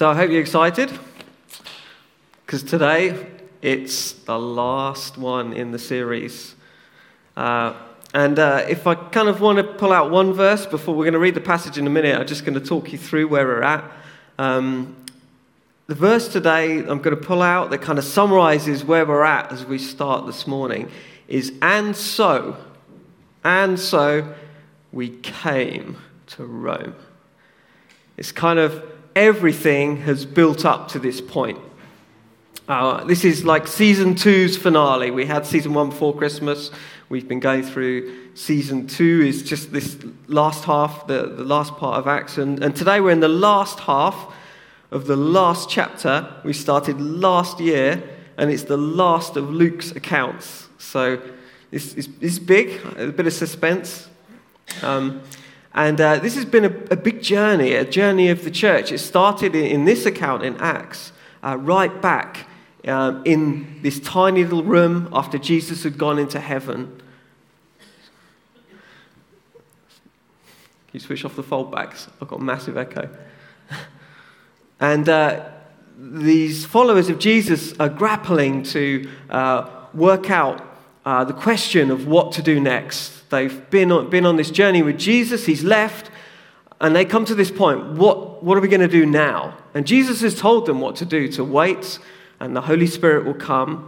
So I hope you're excited because today it's the last one in the series. Uh, and uh, if I kind of want to pull out one verse before we're going to read the passage in a minute, I'm just going to talk you through where we're at. Um, the verse today I'm going to pull out that kind of summarizes where we're at as we start this morning is and so, and so we came to Rome. It's kind of everything has built up to this point. Uh, this is like season two's finale. We had season one before Christmas. We've been going through season two, is just this last half, the, the last part of Acts. And, and today we're in the last half of the last chapter. We started last year, and it's the last of Luke's accounts. So this is big, a bit of suspense. Um, and uh, this has been a, a, big journey, a journey of the church. It started in, in this account in Acts, uh, right back um, in this tiny little room after Jesus had gone into heaven. Can you switch off the foldbacks? I've got a massive echo. and uh, these followers of Jesus are grappling to uh, work out uh, the question of what to do next. They've been on, been on this journey with Jesus, he's left, and they come to this point what, what are we going to do now? And Jesus has told them what to do to wait, and the Holy Spirit will come.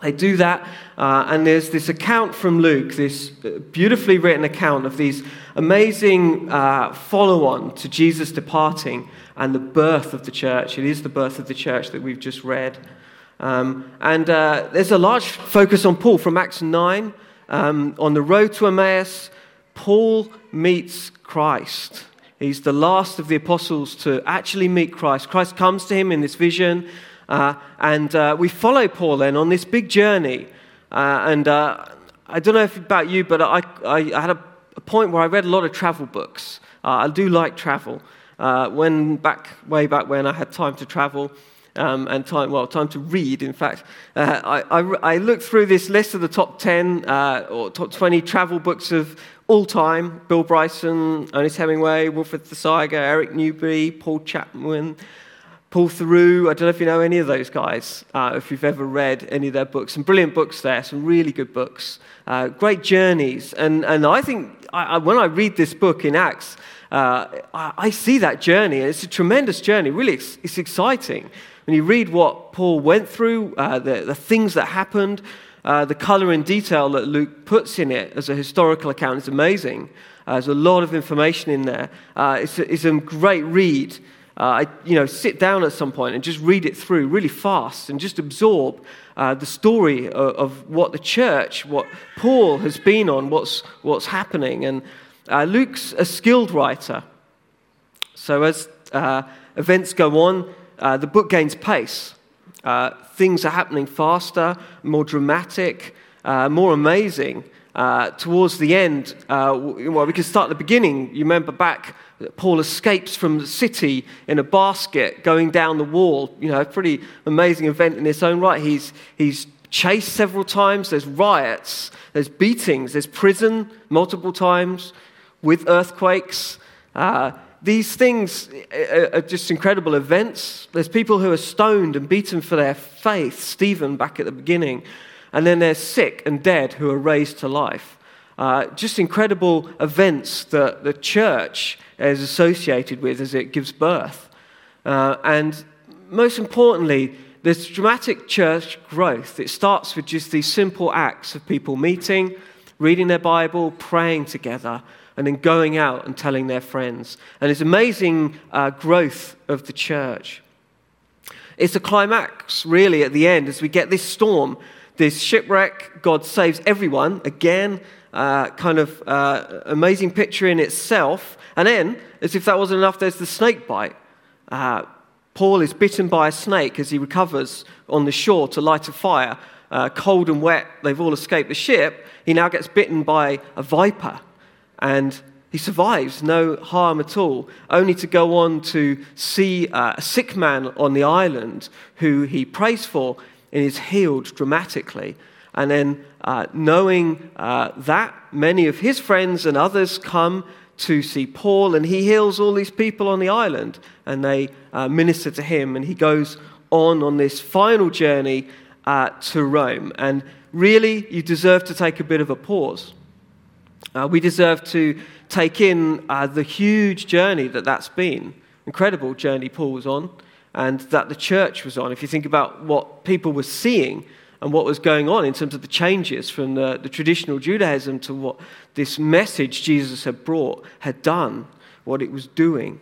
They do that, uh, and there's this account from Luke, this beautifully written account of these amazing uh, follow on to Jesus departing and the birth of the church. It is the birth of the church that we've just read. Um, and uh, there's a large focus on Paul from Acts 9 um, on the road to Emmaus, Paul meets Christ. He's the last of the apostles to actually meet Christ. Christ comes to him in this vision, uh, and uh, we follow Paul then on this big journey. Uh, and uh, I don't know if about you, but I, I, I had a, a, point where I read a lot of travel books. Uh, I do like travel. When back way back when I had time to travel, um, and time, well, time to read, in fact. Uh, I, I, I, looked through this list of the top 10 uh, or top 20 travel books of all time Bill Bryson, Ernest Hemingway, Wilfred Thesiger, Eric Newby, Paul Chapman. Paul Theroux, I don't know if you know any of those guys, uh, if you've ever read any of their books. Some brilliant books there, some really good books, uh, great journeys. And, and I think I, when I read this book in Acts, uh, I, I, see that journey. and It's a tremendous journey. Really, it's, it's exciting. When you read what Paul went through, uh, the, the things that happened, uh, the color and detail that Luke puts in it as a historical account is amazing. Uh, there's a lot of information in there. Uh, it's, a, it's a great read. Uh, I, you know, sit down at some point and just read it through really fast and just absorb uh, the story of, of, what the church, what Paul has been on, what's, what's happening. And Luke's a skilled writer. So as events go on, uh, the book gains pace. Uh, things are happening faster, more dramatic, uh, more amazing. Uh, towards the end, uh, well, we can start at the beginning. You remember back, Paul escapes from the city in a basket going down the wall. You know, a pretty amazing event in its own right. He's, he's chased several times, there's riots, there's beatings, there's prison multiple times with earthquakes. Uh, these things are just incredible events. There's people who are stoned and beaten for their faith, Stephen back at the beginning. And then there's sick and dead who are raised to life. Uh, just incredible events that the church is associated with as it gives birth. Uh, and most importantly, there's dramatic church growth. It starts with just these simple acts of people meeting, reading their Bible, praying together, and then going out and telling their friends. And it's amazing uh, growth of the church. It's a climax, really, at the end, as we get this storm, this shipwreck. God saves everyone. Again, uh, kind of uh, amazing picture in itself. And then, as if that wasn't enough, there's the snake bite. Uh, Paul is bitten by a snake as he recovers on the shore to light a fire. Uh, cold and wet, they've all escaped the ship. He now gets bitten by a viper and he survives, no harm at all, only to go on to see uh, a sick man on the island who he prays for and is healed dramatically. And then, uh, knowing uh, that, many of his friends and others come to see Paul, and he heals all these people on the island, and they uh, minister to him, and he goes on on this final journey uh, to Rome. And really, you deserve to take a bit of a pause. Uh, we deserve to take in uh, the huge journey that that's been. Incredible journey Paul was on, and that the church was on. If you think about what people were seeing and what was going on in terms of the changes from the, the traditional Judaism to what this message Jesus had brought had done, what it was doing.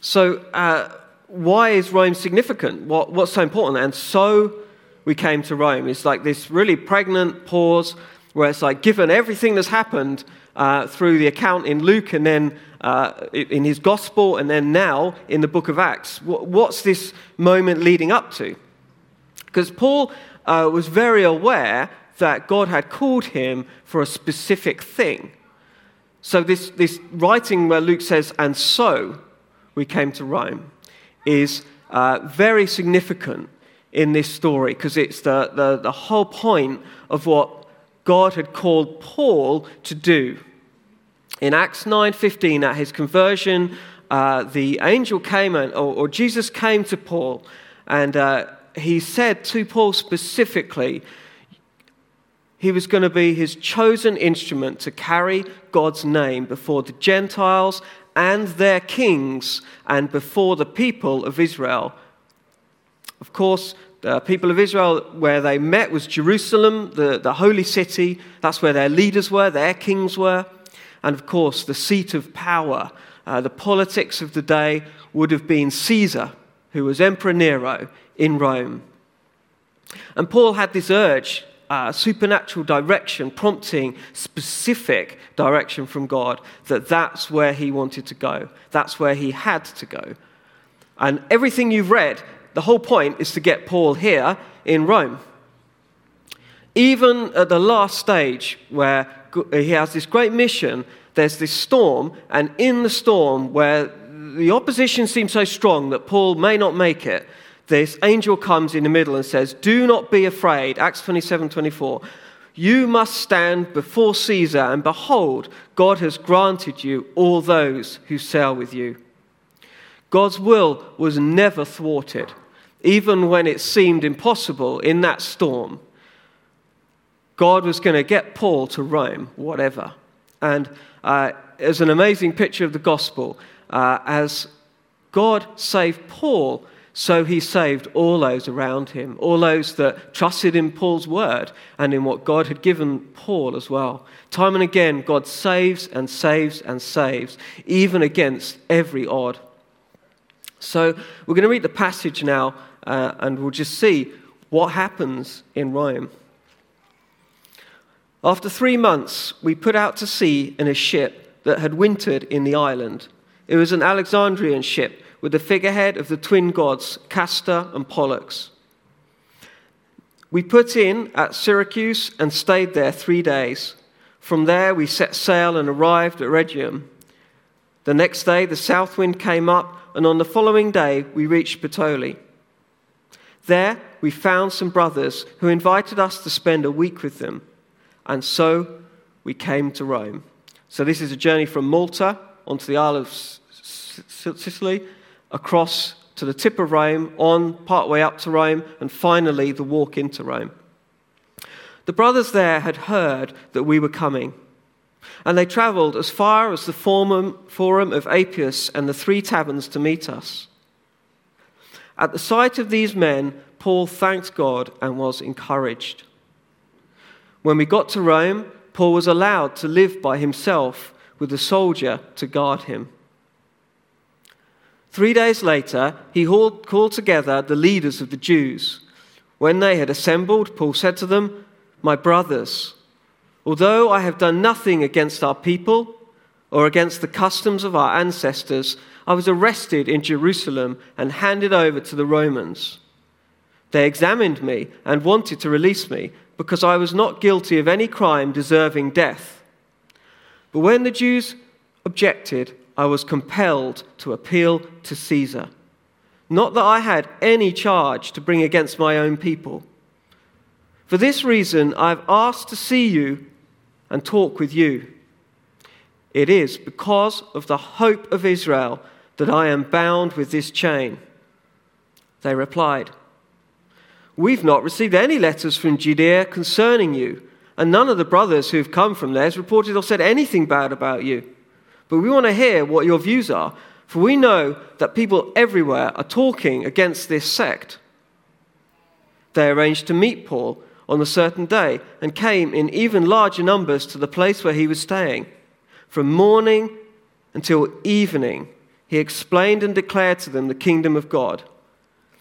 So, uh, why is Rome significant? What, what's so important? And so we came to Rome. It's like this really pregnant pause where it's like, given everything that's happened uh, through the account in Luke and then uh, in his gospel and then now in the book of Acts, what's this moment leading up to? Because Paul uh, was very aware that God had called him for a specific thing. So, this, this writing where Luke says, and so we came to Rome, is uh, very significant in this story because it's the, the, the whole point of what God had called Paul to do. In Acts 9:15, at his conversion, uh, the angel came, and, or, or, Jesus came to Paul, and uh, he said to Paul specifically, he was going to be his chosen instrument to carry God's name before the Gentiles and their kings and before the people of Israel. Of course, the people of Israel, where they met, was Jerusalem, the, the holy city. That's where their leaders were, their kings were. And of course, the seat of power, uh, the politics of the day would have been Caesar, who was Emperor Nero in Rome. And Paul had this urge, uh, supernatural direction, prompting specific direction from God, that that's where he wanted to go. That's where he had to go. And everything you've read, the whole point is to get Paul here in Rome. Even at the last stage where he has this great mission, there's this storm, and in the storm, where the opposition seems so strong that Paul may not make it, this angel comes in the middle and says, Do not be afraid. Acts 27 24. You must stand before Caesar, and behold, God has granted you all those who sail with you. God's will was never thwarted, even when it seemed impossible in that storm. God was going to get Paul to Rome, whatever. And uh, there's an amazing picture of the gospel uh, as God saved Paul so he saved all those around him, all those that trusted in Paul's word and in what God had given Paul as well. Time and again, God saves and saves and saves, even against every odd. So we're going to read the passage now uh, and we'll just see what happens in Rome. After three months, we put out to sea in a ship that had wintered in the island. It was an Alexandrian ship with the figurehead of the twin gods, Castor and Pollux. We put in at Syracuse and stayed there three days. From there, we set sail and arrived at Rhegium. The next day, the south wind came up, and on the following day, we reached Puteoli. There, we found some brothers who invited us to spend a week with them, and so we came to Rome. So, this is a journey from Malta onto the Isle of Sicily across to the tip of Rome, on partway up to Rome, and finally the walk into Rome. The brothers there had heard that we were coming, and they travelled as far as the forum, forum of Appius and the three taverns to meet us. At the sight of these men, Paul thanked God and was encouraged. When we got to Rome, Paul was allowed to live by himself with a soldier to guard him. Three days later, he called together the leaders of the Jews. When they had assembled, Paul said to them, My brothers, although I have done nothing against our people or against the customs of our ancestors, I was arrested in Jerusalem and handed over to the Romans. They examined me and wanted to release me because I was not guilty of any crime deserving death. But when the Jews objected, I was compelled to appeal to Caesar. Not that I had any charge to bring against my own people. For this reason, I've asked to see you and talk with you. It is because of the hope of Israel that I am bound with this chain. They replied, We've not received any letters from Judea concerning you, and none of the brothers who have come from there has reported or said anything bad about you. But we want to hear what your views are, for we know that people everywhere are talking against this sect. They arranged to meet Paul on a certain day and came in even larger numbers to the place where he was staying. From morning until evening, he explained and declared to them the kingdom of God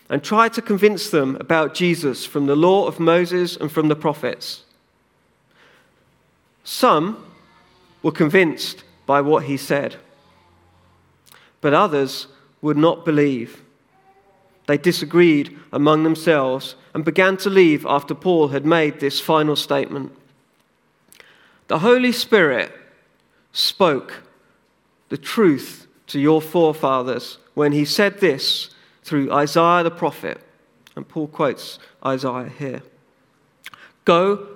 and tried to convince them about Jesus from the law of Moses and from the prophets. Some were convinced by what he said, but others would not believe. They disagreed among themselves and began to leave after Paul had made this final statement. The Holy Spirit spoke the truth to your forefathers when he said this through Isaiah the prophet. And Paul quotes Isaiah here. Go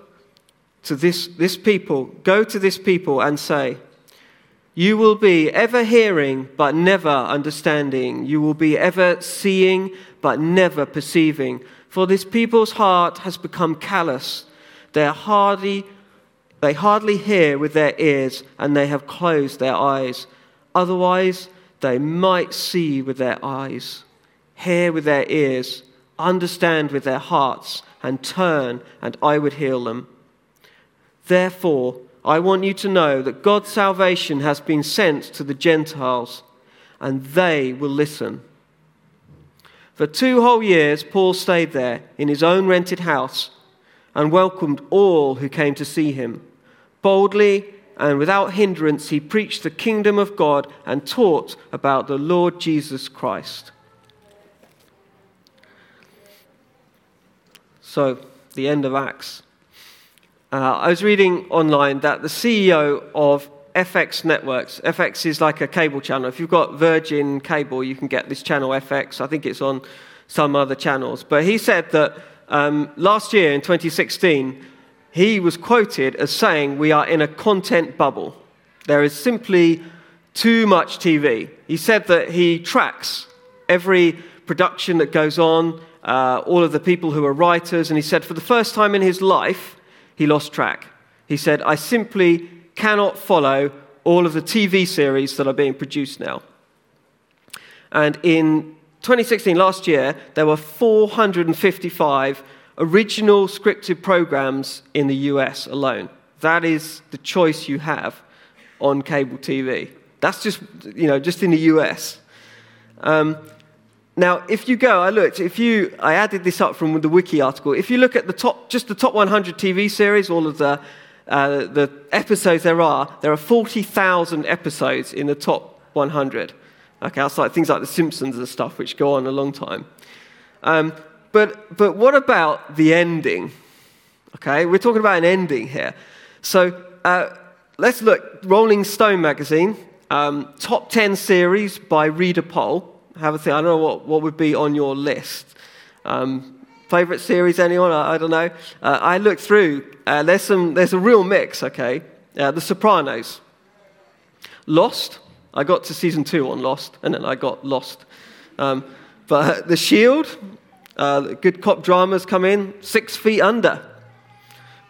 to this, this people, go to this people and say, You will be ever hearing, but never understanding. You will be ever seeing, but never perceiving. For this people's heart has become callous. They are hardly, they hardly hear with their ears, and they have closed their eyes. Otherwise, they might see with their eyes hear with their ears, understand with their hearts, and turn, and I would heal them. Therefore, I want you to know that God's salvation has been sent to the Gentiles, and they will listen. For two whole years, Paul stayed there in his own rented house and welcomed all who came to see him. Boldly and without hindrance, he preached the kingdom of God and taught about the Lord Jesus Christ. So, the end of Acts. Uh, I was reading online that the CEO of FX Networks, FX is like a cable channel. If you've got Virgin cable, you can get this channel FX. I think it's on some other channels. But he said that um, last year in 2016, he was quoted as saying, We are in a content bubble. There is simply too much TV. He said that he tracks every production that goes on uh, all of the people who are writers, and he said, for the first time in his life, he lost track. He said, I simply cannot follow all of the TV series that are being produced now. And in 2016, last year, there were 455 original scripted programs in the US alone. That is the choice you have on cable TV. That's just, you know, just in the US. Um, now, if you go, I looked, if you, I added this up from the wiki article. If you look at the top, just the top 100 TV series, all of the, uh, the episodes there are, there are 40,000 episodes in the top 100. Okay, outside things like The Simpsons and stuff, which go on a long time. Um, but, but what about the ending? Okay, we're talking about an ending here. So uh, let's look. Rolling Stone magazine, um, top 10 series by reader poll have a think. I don't know what, what would be on your list. Um, favorite series, anyone? I, I don't know. Uh, I looked through. Uh, there's, some, there's a real mix, okay? Uh, the Sopranos. Lost. I got to season two on Lost, and then I got lost. Um, but The Shield, uh, good cop dramas come in. Six Feet Under.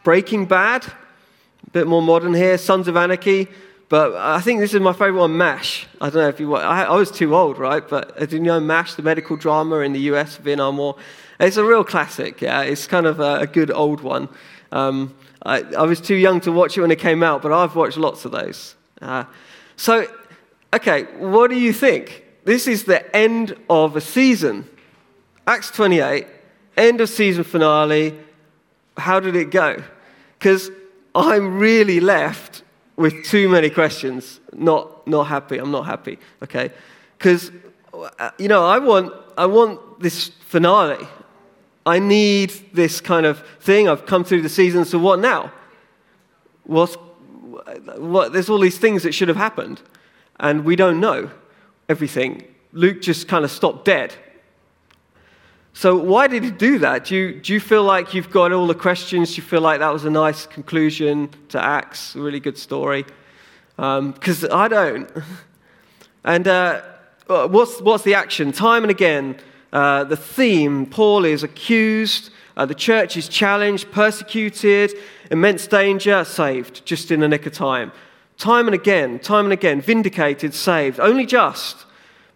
Breaking Bad, a bit more modern here. Sons of Anarchy. But I think this is my favorite one, MASH. I don't know if you I, I was too old, right? But did you know MASH, the medical drama in the US, Vietnam War? It's a real classic, yeah. It's kind of a, a good old one. Um, I, I, was too young to watch it when it came out, but I've watched lots of those. Uh, so, okay, what do you think? This is the end of a season. Acts 28, end of season finale. How did it go? Because I'm really left with too many questions. Not, not happy. I'm not happy. Okay? Because, uh, you know, I want, I want this finale. I need this kind of thing. I've come through the season, so what now? What's, what, there's all these things that should have happened, and we don't know everything. Luke just kind of stopped dead. So, why did he do that? Do you, do you feel like you've got all the questions? Do you feel like that was a nice conclusion to Acts? A really good story? because um, I don't. And uh, what's, what's the action? Time and again, uh, the theme Paul is accused, uh, the church is challenged, persecuted, immense danger, saved, just in the nick of time. Time and again, time and again, vindicated, saved, only just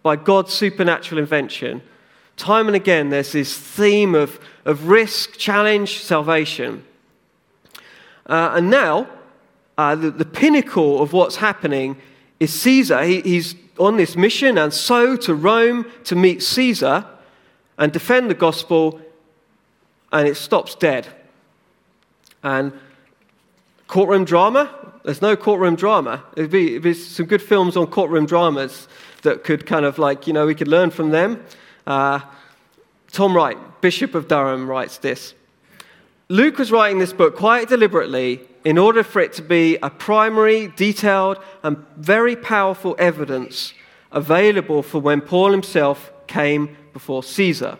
by God's supernatural invention. Time and again, there's this theme of, of risk, challenge, salvation. Uh, and now, uh, the, the, pinnacle of what's happening is Caesar. He, he's on this mission, and so to Rome to meet Caesar and defend the gospel, and it stops dead. And courtroom drama? There's no courtroom drama. It'd be, be some good films on courtroom dramas that could kind of like, you know, we could learn from them. Uh, Tom Wright, Bishop of Durham, writes this. Luke was writing this book quite deliberately in order for it to be a primary, detailed, and very powerful evidence available for when Paul himself came before Caesar.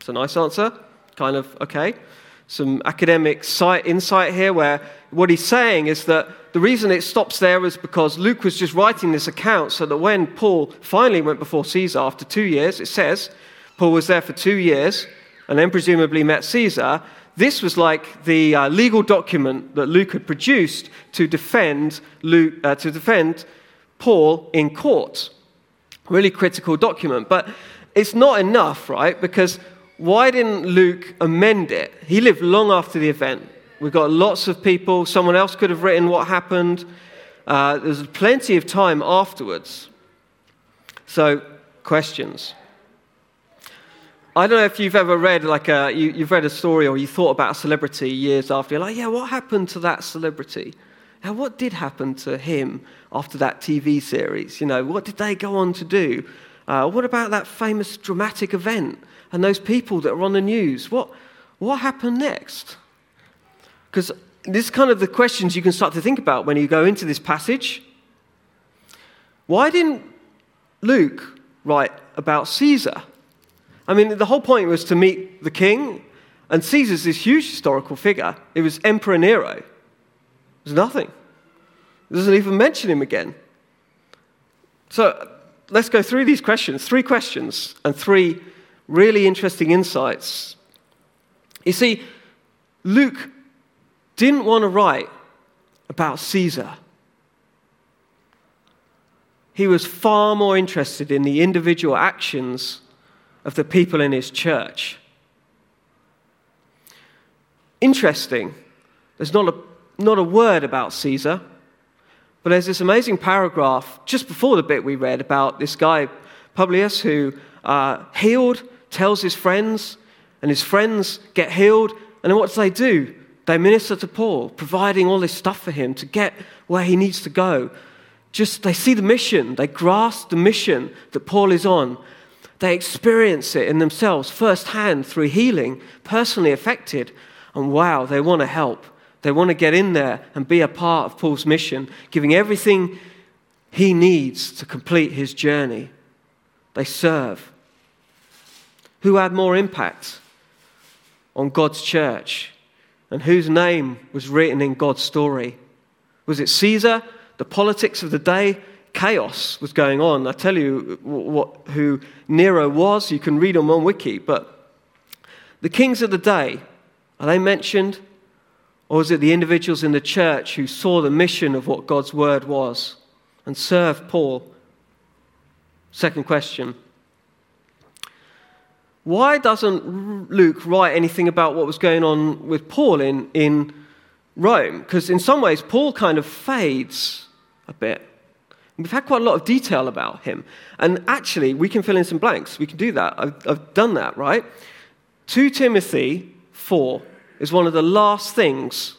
It's a nice answer, kind of okay. Some academic insight here where what he's saying is that the reason it stops there is because Luke was just writing this account so that when Paul finally went before Caesar after two years, it says Paul was there for two years and then presumably met Caesar. This was like the uh, legal document that Luke had produced to defend, Luke, uh, to defend Paul in court. Really critical document. But it's not enough, right? Because why didn't Luke amend it? He lived long after the event. We've got lots of people. Someone else could have written what happened. Uh, there's plenty of time afterwards. So, questions. I don't know if you've ever read like a, you, have read a story or you thought about a celebrity years after. You're like, yeah, what happened to that celebrity? Now, what did happen to him after that TV series? You know, what did they go on to do? Uh, what about that famous dramatic event and those people that were on the news? What, what happened next? Because this is kind of the questions you can start to think about when you go into this passage. Why didn't Luke write about Caesar? I mean, the whole point was to meet the king, and Caesar's this huge historical figure. It was Emperor Nero. There's nothing. It doesn't even mention him again. So let's go through these questions. Three questions and three really interesting insights. You see, Luke didn't want to write about Caesar. He was far more interested in the individual actions of the people in his church. Interesting, there's not a, not a word about Caesar, but there's this amazing paragraph just before the bit we read about this guy, Publius, who uh, healed, tells his friends, and his friends get healed, and then what do they do? They minister to Paul, providing all this stuff for him to get where he needs to go. Just they see the mission, they grasp the mission that Paul is on, they experience it in themselves firsthand through healing, personally affected. And wow, they want to help. They want to get in there and be a part of Paul's mission, giving everything he needs to complete his journey. They serve. Who had more impact on God's church? And whose name was written in God's story? Was it Caesar, the politics of the day, chaos was going on. I tell you what, who Nero was. You can read them on Wiki. But the kings of the day, are they mentioned? Or is it the individuals in the church who saw the mission of what God's word was and served Paul? Second question. Why doesn't Luke write anything about what was going on with Paul in, in Rome? Because in some ways, Paul kind of fades a bit. We've had quite a lot of detail about him. And actually, we can fill in some blanks. We can do that. I've, I've done that, right? 2 Timothy 4 is one of the last things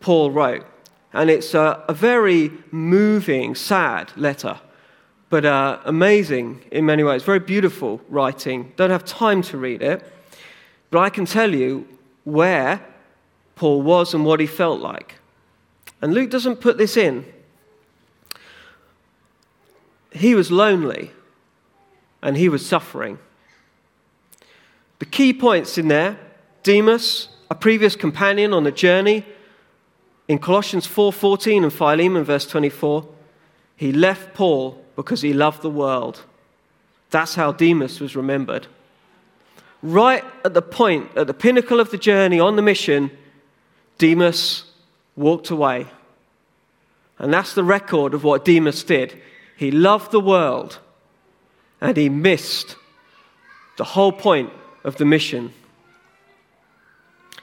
Paul wrote. And it's a, a very moving, sad letter, but uh, amazing in many ways. Very beautiful writing. Don't have time to read it, but I can tell you where Paul was and what he felt like. And Luke doesn't put this in he was lonely and he was suffering. The key points in there Demas, a previous companion on the journey, In Colossians 4:14 and Philemon verse 24, he left Paul because he loved the world. That's how Demas was remembered. Right at the point, at the pinnacle of the journey on the mission, Demas walked away. And that's the record of what Demas did. He loved the world and he missed the whole point of the mission.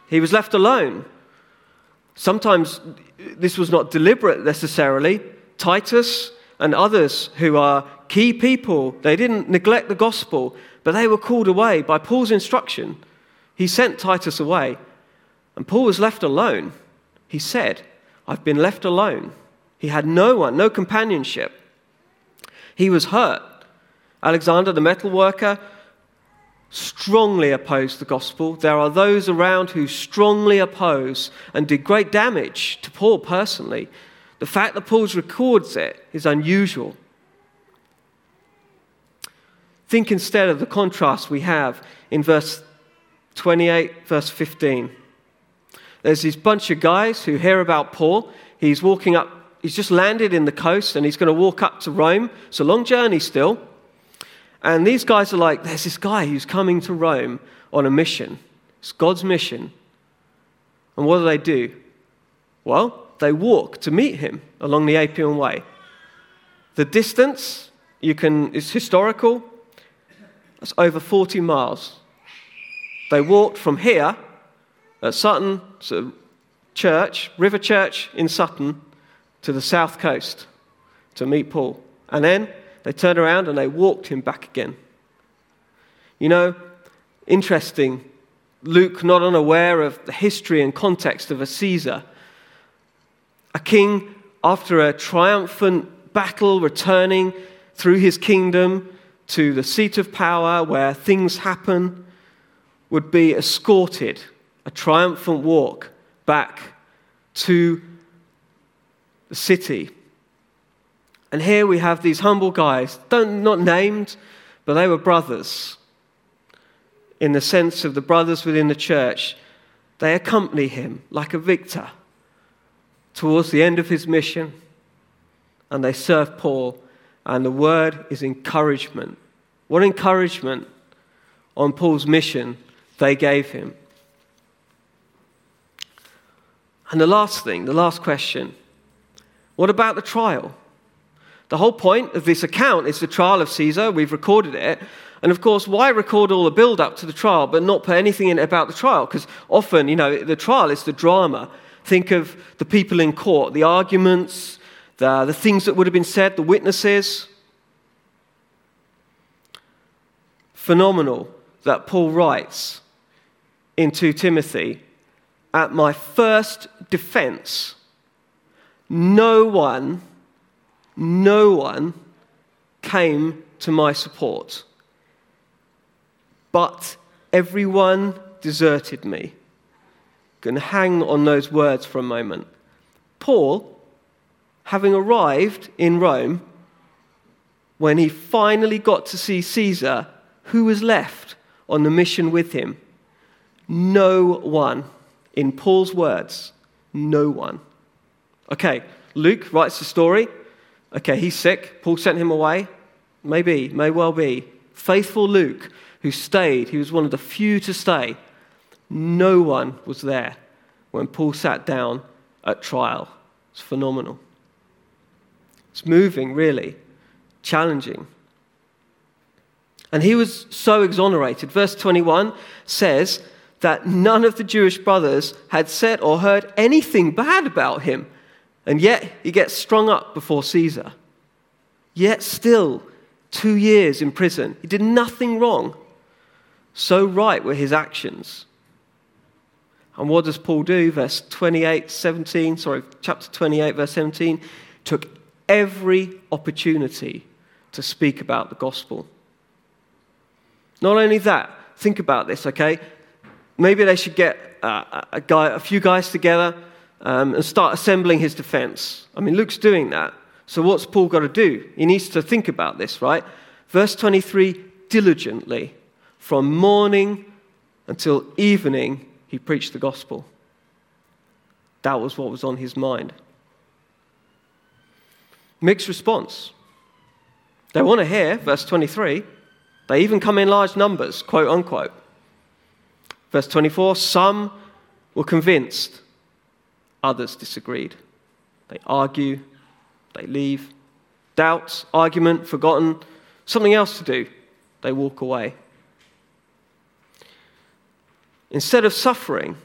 He was left alone. Sometimes this was not deliberate necessarily. Titus and others who are key people, they didn't neglect the gospel, but they were called away by Paul's instruction. He sent Titus away, and Paul was left alone. He said, I've been left alone. He had no one, no companionship. He was hurt. Alexander, the metal worker, strongly opposed the gospel. There are those around who strongly oppose and did great damage to Paul personally. The fact that Paul records it is unusual. Think instead of the contrast we have in verse 28, verse 15. There's this bunch of guys who hear about Paul. He's walking up, he's just landed in the coast and he's going to walk up to Rome. It's a long journey still. And these guys are like, there's this guy who's coming to Rome on a mission. It's God's mission. And what do they do? Well, they walk to meet him along the Appian Way. The distance you can is historical. It's over 40 miles. They walked from here at Sutton Church, River Church in Sutton, to the south coast to meet Paul. And then they turned around and they walked him back again. You know, interesting. Luke, not unaware of the history and context of a Caesar, a king after a triumphant battle returning through his kingdom to the seat of power where things happen, would be escorted, a triumphant walk back to the city and here we have these humble guys, don't, not named, but they were brothers. In the sense of the brothers within the church, they accompany him like a victor towards the end of his mission. And they serve Paul, and the word is encouragement. What encouragement on Paul's mission they gave him. And the last thing, the last question what about the trial? The whole point of this account is the trial of Caesar. We've recorded it. And of course, why record all the build up to the trial but not put anything in about the trial? Because often, you know, the trial is the drama. Think of the people in court, the arguments, the, the things that would have been said, the witnesses. Phenomenal that Paul writes in 2 Timothy at my first defense, no one no one came to my support, but everyone deserted me. To hang on those words for a moment. Paul, having arrived in Rome, when he finally got to see Caesar, who was left on the mission with him? No one. In Paul's words, no one. Okay, Luke writes the story. Okay, he's sick. Paul sent him away. Maybe, may well be. Faithful Luke, who stayed, he was one of the few to stay. No one was there when Paul sat down at trial. It's phenomenal. It's moving, really, challenging. And he was so exonerated. Verse 21 says that none of the Jewish brothers had said or heard anything bad about him. And yet he gets strung up before Caesar. Yet still, two years in prison. He did nothing wrong. So right were his actions. And what does Paul do? Verse 28, 17, sorry, chapter 28, verse 17, took every opportunity to speak about the gospel. Not only that, think about this, okay? Maybe they should get a, guy, a few guys together um, and start assembling his defense. I mean, Luke's doing that. So, what's Paul got to do? He needs to think about this, right? Verse 23 diligently, from morning until evening, he preached the gospel. That was what was on his mind. Mixed response. They want to hear, verse 23. They even come in large numbers, quote unquote. Verse 24 some were convinced, others disagreed. They argue, they leave. Doubts, argument, forgotten, something else to do, they walk away. Instead of suffering,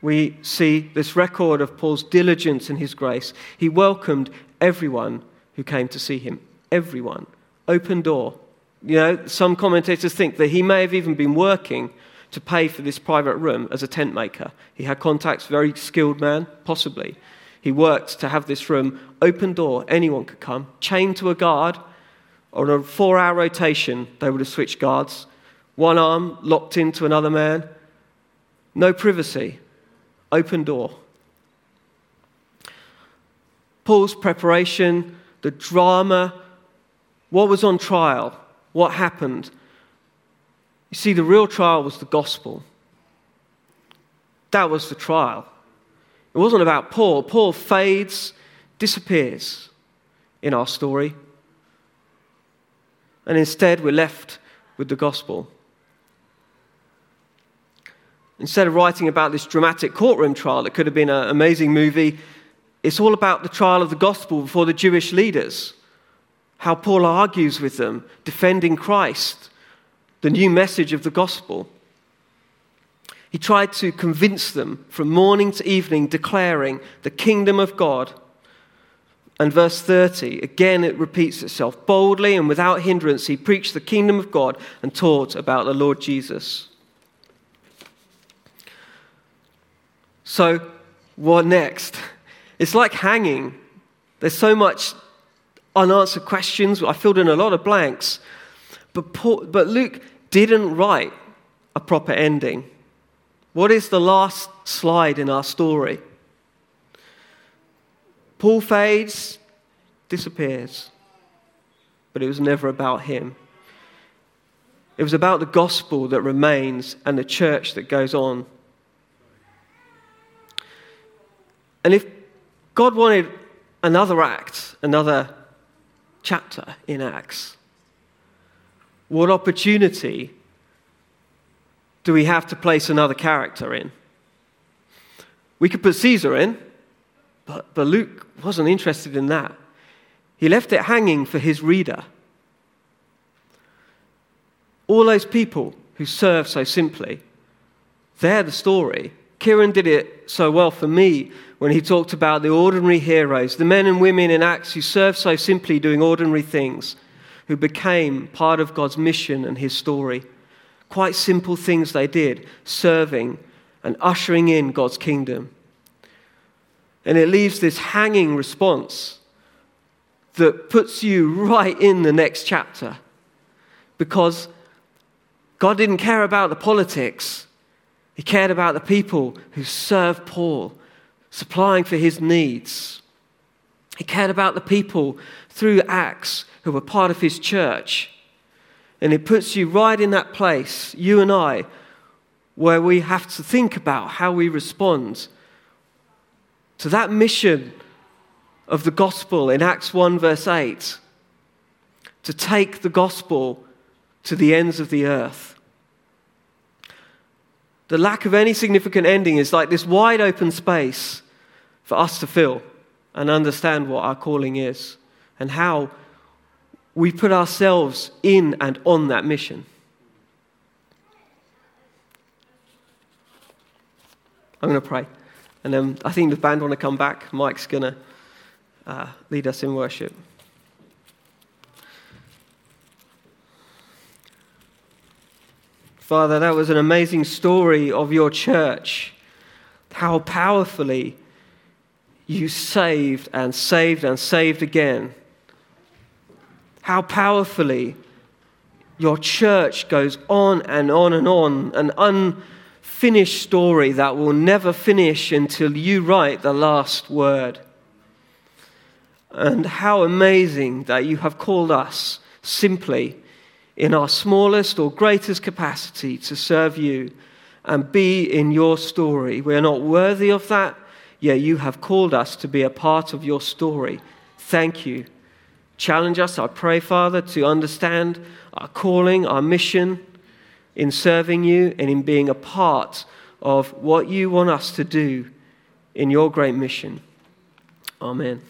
we see this record of Paul's diligence and his grace. He welcomed everyone who came to see him. Everyone. Open door. You know, some commentators think that he may have even been working to pay for this private room as a tent maker. He had contacts, very skilled man, possibly. He worked to have this room open door, anyone could come, chained to a guard. On a four hour rotation, they would have switched guards. One arm locked into another man. No privacy, open door. Paul's preparation, the drama, what was on trial, what happened. You see, the real trial was the gospel. That was the trial. It wasn't about Paul. Paul fades, disappears in our story. And instead, we're left with the gospel. Instead of writing about this dramatic courtroom trial that could have been an amazing movie, it's all about the trial of the gospel before the Jewish leaders. How Paul argues with them, defending Christ, the new message of the gospel. He tried to convince them from morning to evening, declaring the kingdom of God. And verse 30, again it repeats itself. Boldly and without hindrance, he preached the kingdom of God and taught about the Lord Jesus. So, what next? It's like hanging. There's so much unanswered questions. I filled in a lot of blanks. But, Paul, but Luke didn't write a proper ending. What is the last slide in our story? Paul fades, disappears. But it was never about him. It was about the gospel that remains and the church that goes on. And if God wanted another act, another chapter in Acts, what opportunity do we have to place another character in? We could put Caesar in, but, but Luke wasn't interested in that. He left it hanging for his reader. All those people who serve so simply, they're the story. Kieran did it so well for me when he talked about the ordinary heroes, the men and women in Acts who served so simply doing ordinary things, who became part of God's mission and his story. Quite simple things they did, serving and ushering in God's kingdom. And it leaves this hanging response that puts you right in the next chapter. Because God didn't care about the politics, He cared about the people who served Paul supplying for his needs. He cared about the people through Acts who were part of his church. And it puts you right in that place, you and I, where we have to think about how we respond to that mission of the gospel in Acts 1, verse 8 to take the gospel to the ends of the earth. The lack of any significant ending is like this wide open space for us to fill and understand what our calling is and how we put ourselves in and on that mission. I'm going to pray. And then I think the band want to come back. Mike's going to uh, lead us in worship. Father, that was an amazing story of your church. How powerfully you saved and saved and saved again. How powerfully your church goes on and on and on, an unfinished story that will never finish until you write the last word. And how amazing that you have called us simply in our smallest or greatest capacity to serve you and be in your story. We are not worthy of that yet you have called us to be a part of your story. Thank you. Challenge us, I pray, Father, to understand our calling, our mission in serving you and in being a part of what you want us to do in your great mission. Amen.